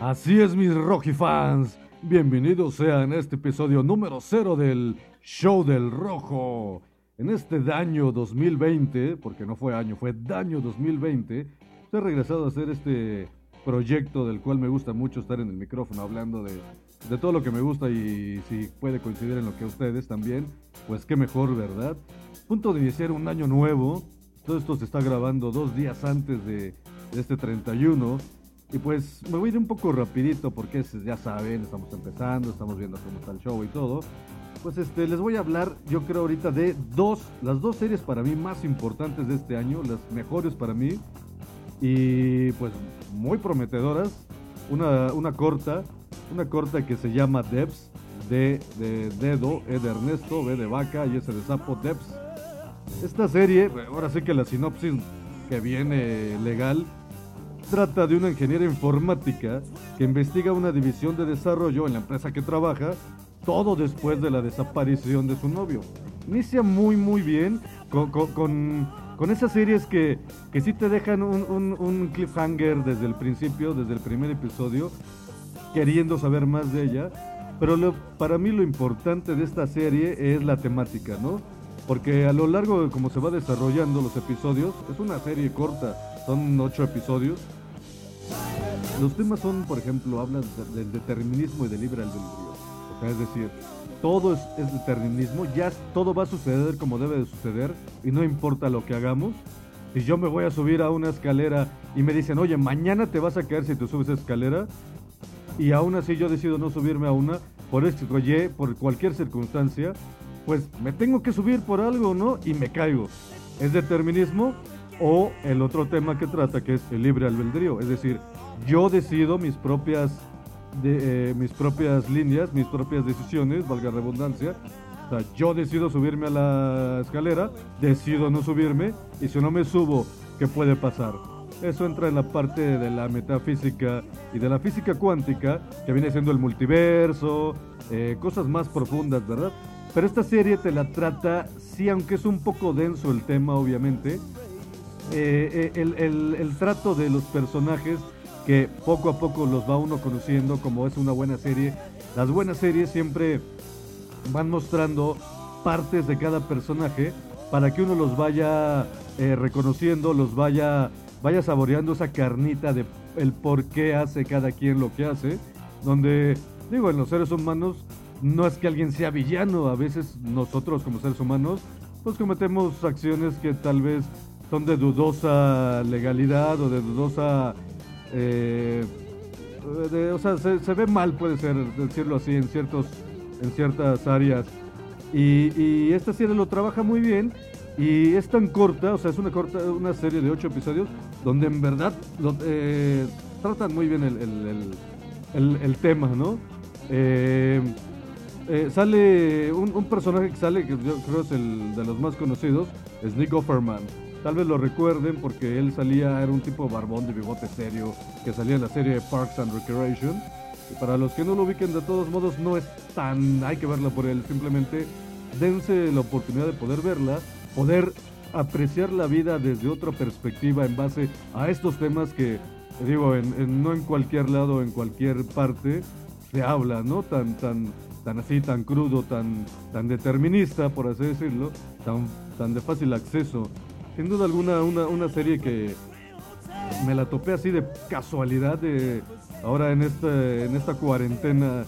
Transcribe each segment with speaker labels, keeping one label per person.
Speaker 1: Así es, mis Rocky fans. Bienvenidos sean a este episodio número cero del Show del Rojo. En este daño 2020, porque no fue año, fue daño 2020, he regresado a hacer este proyecto del cual me gusta mucho estar en el micrófono hablando de, de todo lo que me gusta y si puede coincidir en lo que a ustedes también, pues qué mejor, ¿verdad? Punto de iniciar un año nuevo. Todo esto se está grabando dos días antes de este 31. Y pues me voy a ir un poco rapidito porque ya saben, estamos empezando, estamos viendo cómo está el show y todo. Pues este, les voy a hablar, yo creo ahorita de dos, las dos series para mí más importantes de este año, las mejores para mí y pues muy prometedoras. Una, una corta, una corta que se llama Debs, de, de dedo, E de Ernesto, B de vaca y S de sapo, Debs. Esta serie, ahora sí que la sinopsis que viene legal, trata de una ingeniera informática que investiga una división de desarrollo en la empresa que trabaja, todo después de la desaparición de su novio. Inicia muy muy bien con, con, con, esas series que, que sí te dejan un, un, un, cliffhanger desde el principio, desde el primer episodio, queriendo saber más de ella. Pero lo, para mí lo importante de esta serie es la temática, ¿no? Porque a lo largo de cómo se va desarrollando los episodios, es una serie corta, son ocho episodios. Los temas son, por ejemplo, hablan del determinismo y del libre albedrío. O sea, es decir, todo es, determinismo, ya todo va a suceder como debe de suceder y no importa lo que hagamos. Si yo me voy a subir a una escalera y me dicen, oye, mañana te vas a caer si te subes a escalera, y aún así yo decido no subirme a una, por esto, oye, por cualquier circunstancia, pues me tengo que subir por algo, ¿no? Y me caigo. ¿Es determinismo? O el otro tema que trata, que es el libre albedrío. Es decir, yo decido mis propias, eh, mis propias líneas, mis propias decisiones, valga redundancia. O sea, yo decido subirme a la escalera, decido no subirme, y si no me subo, ¿qué puede pasar? Eso entra en la parte de la metafísica y de la física cuántica, que viene siendo el multiverso, eh, cosas más profundas, ¿verdad? Pero esta serie te la trata, sí, aunque es un poco denso el tema, obviamente, eh, el, el, el, trato de los personajes que poco a poco los va uno conociendo como es una buena serie. Las buenas series siempre van mostrando partes de cada personaje para que uno los vaya eh, reconociendo, los vaya, vaya saboreando esa carnita de el por qué hace cada quien lo que hace. Donde, digo, en los seres humanos no es que alguien sea villano, a veces nosotros como seres humanos pues cometemos acciones que tal vez son de dudosa legalidad o de dudosa... Eh, de, o sea, se, se, ve mal, puede ser, decirlo así, en, ciertos, en ciertas áreas. Y, y, esta serie lo trabaja muy bien y es tan corta, o sea, es una, corta, una serie de ocho episodios donde en verdad lo, eh, tratan muy bien el, el, el, el tema, ¿no? Eh, eh, sale un, personaje que sale, que yo creo es el de los más conocidos, es Nick Offerman. Tal vez lo recuerden porque él salía, era un tipo barbón de bigote serio que salía en la serie Parks and Recreation. Y para los que no lo ubiquen, de todos modos, no es tan. Hay que verla por él. Simplemente dense la oportunidad de poder verla, poder apreciar la vida desde otra perspectiva en base a estos temas que, digo, en, no en cualquier lado, en cualquier parte se habla, ¿no? Tan, tan, tan así, tan crudo, tan, tan determinista, por así decirlo, tan, tan de fácil acceso sin duda alguna una, una serie que me la topé así de casualidad de ahora en este en esta cuarentena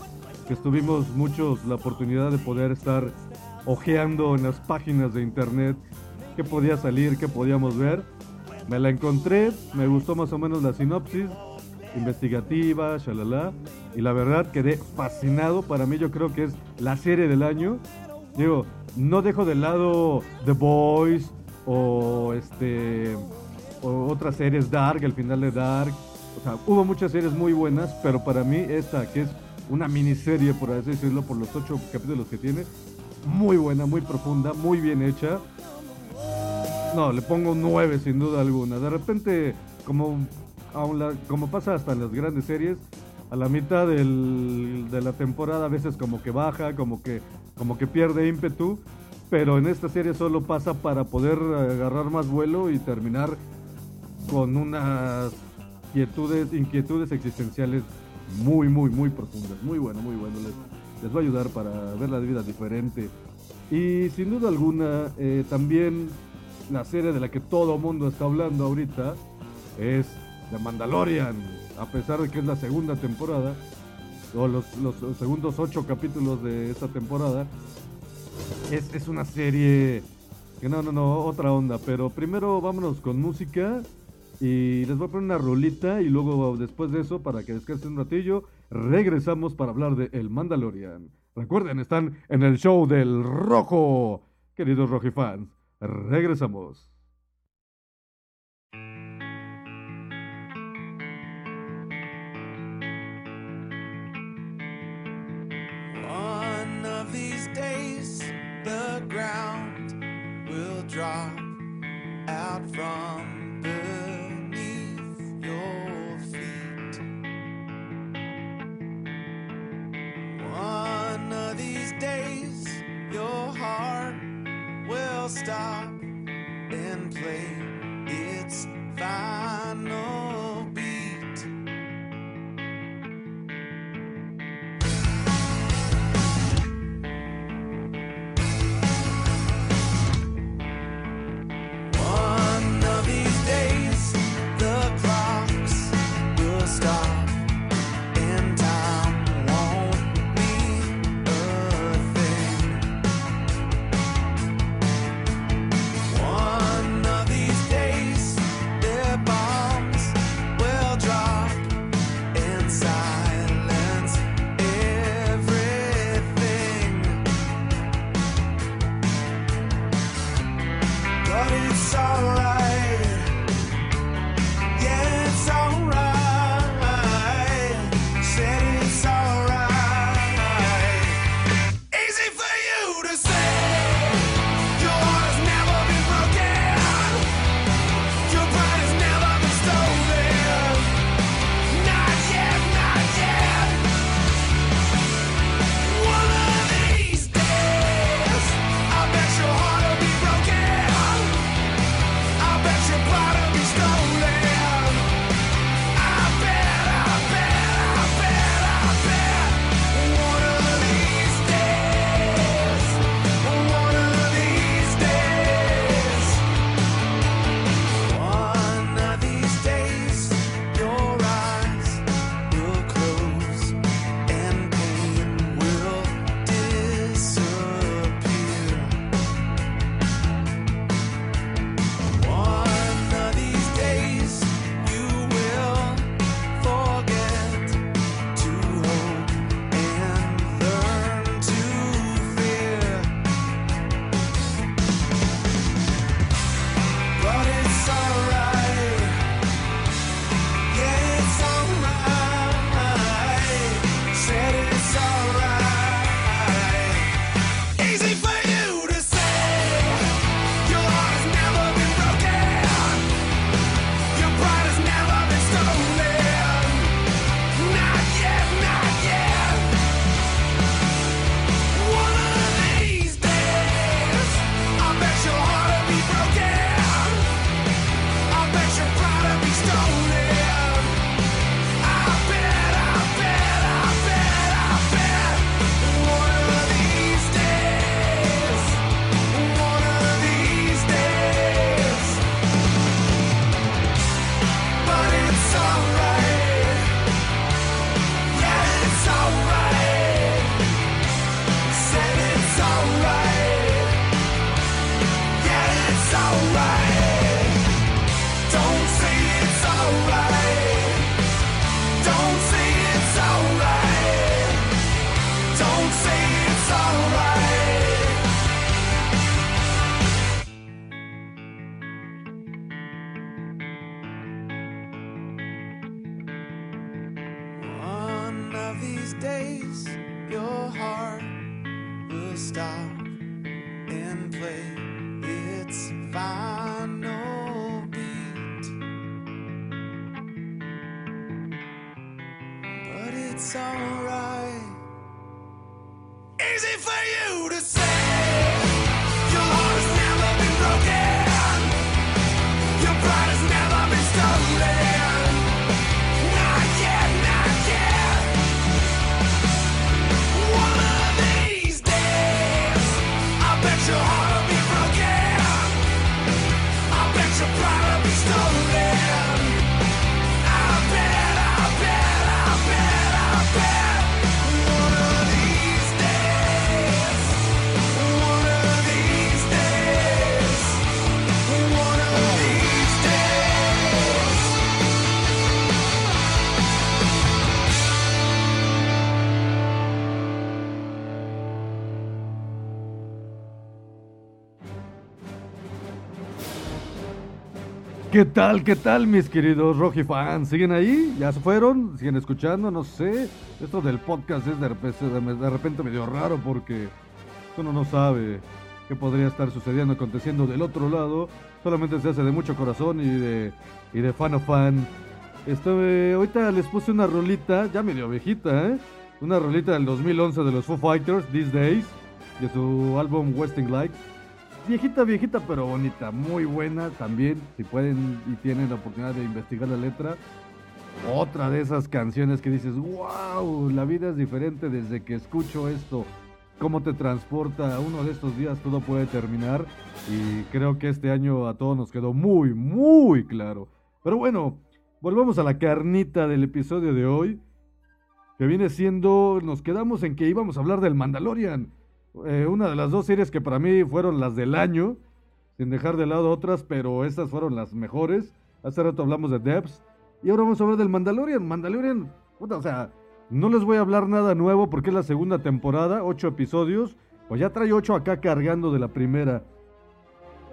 Speaker 1: que estuvimos muchos la oportunidad de poder estar ojeando en las páginas de internet qué podía salir, qué podíamos ver. Me la encontré, me gustó más o menos la sinopsis, investigativa, shalala, y la verdad quedé fascinado. Para mí yo creo que es la serie del año. Digo, no dejo de lado The Boys, o este o otras series Dark, el final de Dark. O sea, hubo muchas series muy buenas, pero para mí esta, que es una miniserie, por así decirlo, por los ocho capítulos que tiene, muy buena, muy profunda, muy bien hecha. No, le pongo nueve sin duda alguna. De repente, como, la, como pasa hasta en las grandes series, a la mitad del, de la temporada a veces como que baja, como que, como que pierde ímpetu pero en esta serie solo pasa para poder agarrar más vuelo y terminar con unas inquietudes, inquietudes existenciales muy, muy, muy profundas. Muy bueno, muy bueno. Les, les va a ayudar para ver la vida diferente. Y sin duda alguna, eh, también la serie de la que todo mundo está hablando ahorita es The Mandalorian. A pesar de que es la segunda temporada, o los, los segundos ocho capítulos de esta temporada, es, es una serie que no, no, no, otra onda. Pero primero vámonos con música. Y les voy a poner una rolita y luego después de eso, para que descansen un ratillo, regresamos para hablar de El Mandalorian. Recuerden, están en el show del Rojo, queridos Rojifans. Regresamos.
Speaker 2: sorrow. It's alright. Easy for you to say.
Speaker 1: ¿Qué tal, qué tal, mis queridos Rocky fans? ¿Siguen ahí? ¿Ya se fueron? ¿Siguen escuchando? No sé. Esto del podcast es de repente, de repente medio raro porque uno no sabe qué podría estar sucediendo, aconteciendo del otro lado. Solamente se hace de mucho corazón y de, y de fan a fan. Este, ahorita les puse una rolita, ya medio viejita, ¿eh? Una rolita del 2011 de los Foo Fighters, These Days, de su álbum Westing Light. Viejita, viejita, pero bonita, muy buena también, si pueden y tienen la oportunidad de investigar la letra. Otra de esas canciones que dices, wow, la vida es diferente desde que escucho esto. Cómo te transporta, uno de estos días todo puede terminar y creo que este año a todos nos quedó muy, muy claro. Pero bueno, volvamos a la carnita del episodio de hoy, que viene siendo, nos quedamos en que íbamos a hablar del Mandalorian. Eh, una de las dos series que para mí fueron las del año, sin dejar de lado otras, pero estas fueron las mejores. Hace rato hablamos de Debs. Y ahora vamos a hablar del Mandalorian. Mandalorian, o sea, no les voy a hablar nada nuevo porque es la segunda temporada, ocho episodios. Pues ya trae ocho acá cargando de la primera.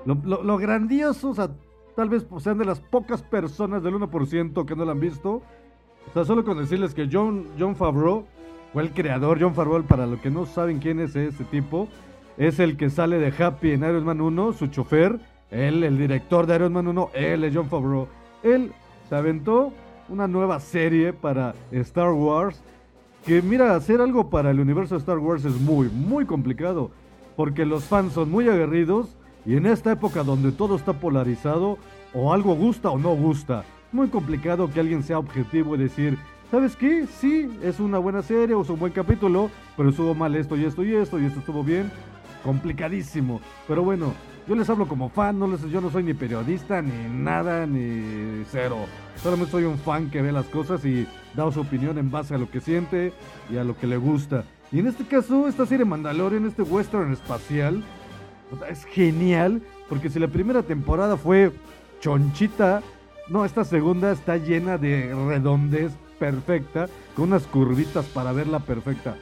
Speaker 1: Lo, lo- lo grandioso, o sea, tal vez pues, sean de las pocas personas del 1% que no la han visto. O sea, solo con decirles que John, John Favreau el creador, John Favreau, para los que no saben quién es ese tipo, es el que sale de Happy en Iron Man 1, su chofer, él, el director de Iron Man 1, él es John Favreau. Él se aventó una nueva serie para Star Wars, que mira, hacer algo para el universo de Star Wars es muy, muy complicado, porque los fans son muy aguerridos y en esta época donde todo está polarizado, o algo gusta o no gusta, muy complicado que alguien sea objetivo y decir, ¿sabes qué? Sí, es una buena serie o es un buen capítulo, pero estuvo mal esto y esto y esto y esto estuvo bien. Complicadísimo. Pero bueno, yo les hablo como fan, no les, yo no soy ni periodista, ni nada, ni cero. Solamente soy un fan que ve las cosas y da su opinión en base a lo que siente y a lo que le gusta. Y en este caso, esta serie Mandalorian, este western espacial, es genial, porque si la primera temporada fue chonchita, no, esta segunda está llena de redondez perfecta, con unas curvitas para verla perfecta.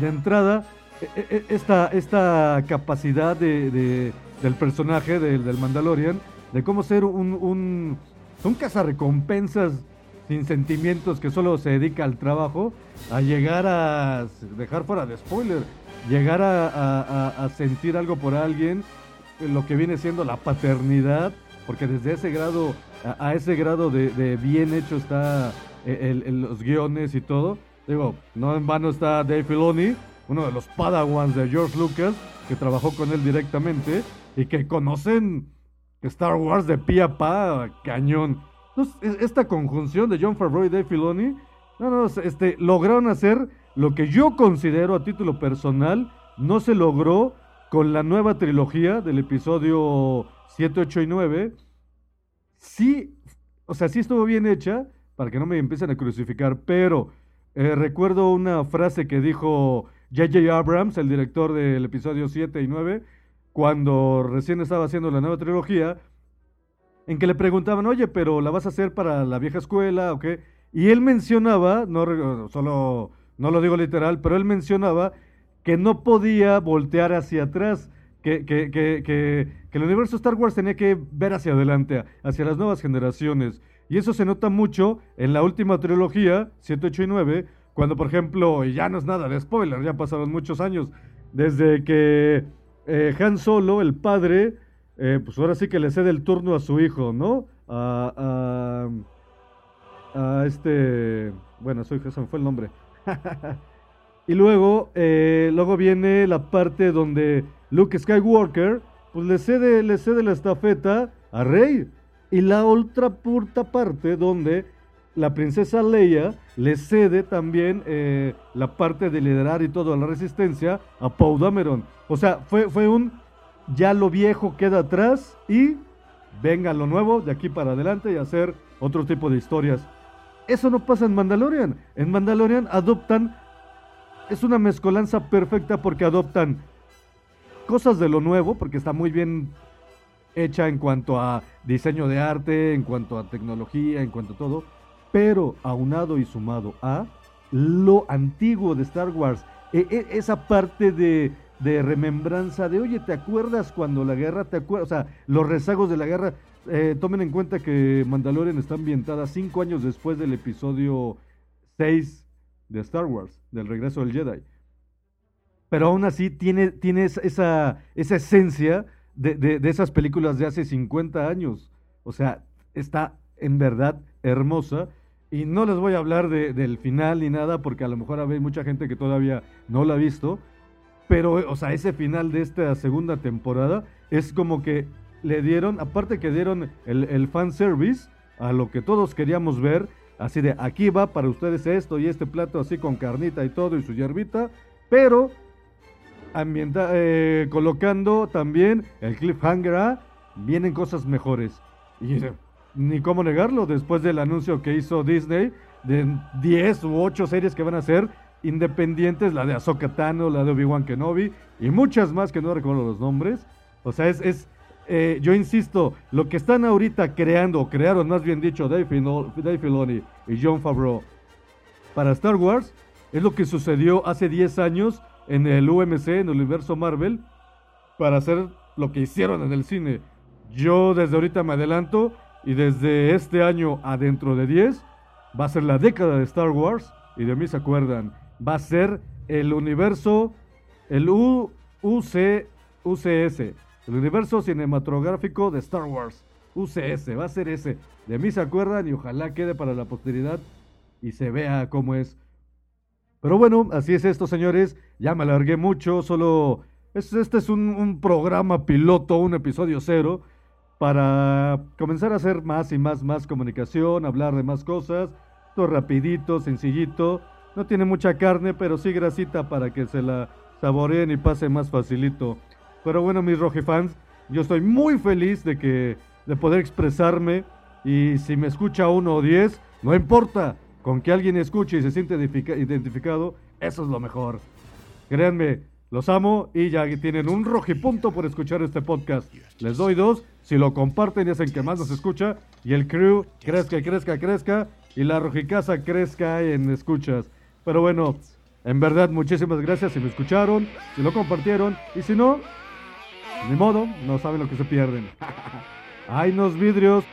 Speaker 1: De entrada, e- e- esta, esta capacidad de, de- del personaje del, Mandalorian, de cómo ser un, un, un cazarrecompensas sin sentimientos que solo se dedica al trabajo, a llegar a dejar fuera de spoiler, llegar a, sentir algo por alguien, eh, lo que viene siendo la paternidad, porque desde ese grado, a, ese grado de, bien hecho está el- el- los guiones y todo. Digo, no en vano está Dave Filoni, uno de los padawans de George Lucas, que trabajó con él directamente y que conocen Star Wars de pie a pa, cañón. Entonces, es- esta conjunción de John Favreau y Dave Filoni, no, no, este, lograron hacer lo que yo considero a título personal no se logró con la nueva trilogía del episodio 7, 8 y 9. Sí, o sea, sí estuvo bien hecha, para que no me empiecen a crucificar, pero eh, recuerdo una frase que dijo J.J. Abrams, el director del episodio 7 y 9, cuando recién estaba haciendo la nueva trilogía, en que le preguntaban, oye, pero ¿la vas a hacer para la vieja escuela o qué? Y él mencionaba, no solo, no lo digo literal, pero él mencionaba que no podía voltear hacia atrás, que, que, que, que el universo Star Wars tenía que ver hacia adelante, hacia las nuevas generaciones. Y eso se nota mucho en la última trilogía, 7, 8 y 9, cuando, por ejemplo, y ya no es nada de spoiler, ya pasaron muchos años, desde que eh, Han Solo, el padre, eh, pues ahora sí que le cede el turno a su hijo, ¿no? A, a, a este, bueno, su se me fue el nombre. y luego, eh, luego viene la parte donde Luke Skywalker, pues le cede, le cede la estafeta a Rey. Y la otra puta parte donde la princesa Leia le cede también eh, la parte de liderar y todo a la resistencia a Poe Dameron. O sea, fue, fue un ya lo viejo queda atrás y venga lo nuevo de aquí para adelante y hacer otro tipo de historias. Eso no pasa en Mandalorian. En Mandalorian adoptan, es una mezcolanza perfecta porque adoptan cosas de lo nuevo, porque está muy bien hecha en cuanto a diseño de arte, en cuanto a tecnología, en cuanto a todo, pero aunado y sumado a lo antiguo de Star Wars, e- e- esa parte de, remembranza de, oye, ¿te acuerdas cuando la guerra, te acuerdas, o sea, los rezagos de la guerra, eh, tomen en cuenta que Mandalorian está ambientada cinco años después del episodio 6 de Star Wars, del regreso del Jedi. Pero aún así tiene, tiene esa, esa esencia de, de- esas películas de hace 50 años. O sea, está en verdad hermosa. Y no les voy a hablar de- del final ni nada, porque a lo mejor hay mucha gente que todavía no la ha visto. Pero, o sea, ese final de esta segunda temporada es como que le dieron, aparte que dieron el, el fanservice a lo que todos queríamos ver, así de aquí va para ustedes esto y este plato así con carnita y todo y su hierbita, pero eh, colocando también el cliffhanger a vienen cosas mejores. Y eh, ni cómo negarlo, después del anuncio que hizo Disney de 10 u 8 series que van a ser independientes, la de Ahsoka Tano, la de Obi-Wan Kenobi y muchas más que no recuerdo los nombres. O sea, es, es eh, yo insisto, lo que están ahorita creando, crearon más bien dicho Dave Filoni y John Favreau para Star Wars es lo que sucedió hace 10 años en el UMC, en el universo Marvel, para hacer lo que hicieron en el cine. Yo desde ahorita me adelanto y desde este año a dentro de 10 va a ser la década de Star Wars y de mí se acuerdan. Va a ser el universo, el U- UC, UCS, el universo cinematográfico de Star Wars. UCS, va a ser ese. De mí se acuerdan y ojalá quede para la posteridad y se vea cómo es. Pero bueno, así es esto, señores. Ya me alargué mucho, solo... es- este es un, un programa piloto, un episodio cero, para comenzar a hacer más y más, más comunicación, hablar de más cosas. Todo rapidito, sencillito. No tiene mucha carne, pero sí grasita para que se la saboreen y pase más facilito. Pero bueno, mis Rojifans, yo estoy muy feliz de que de poder expresarme y si me escucha uno o diez, no importa, con que alguien escuche y se siente identifica- identificado, eso es lo mejor. Créanme, los amo y ya tienen un rojipunto por escuchar este podcast. Les doy dos, si lo comparten y hacen que más nos escucha y el crew crezca, crezca, crezca y la rojicasa crezca en escuchas. Pero bueno, en verdad muchísimas gracias si me escucharon, si lo compartieron y si no, ni modo, no saben lo que se pierden. ¡Ay, nos vidrios!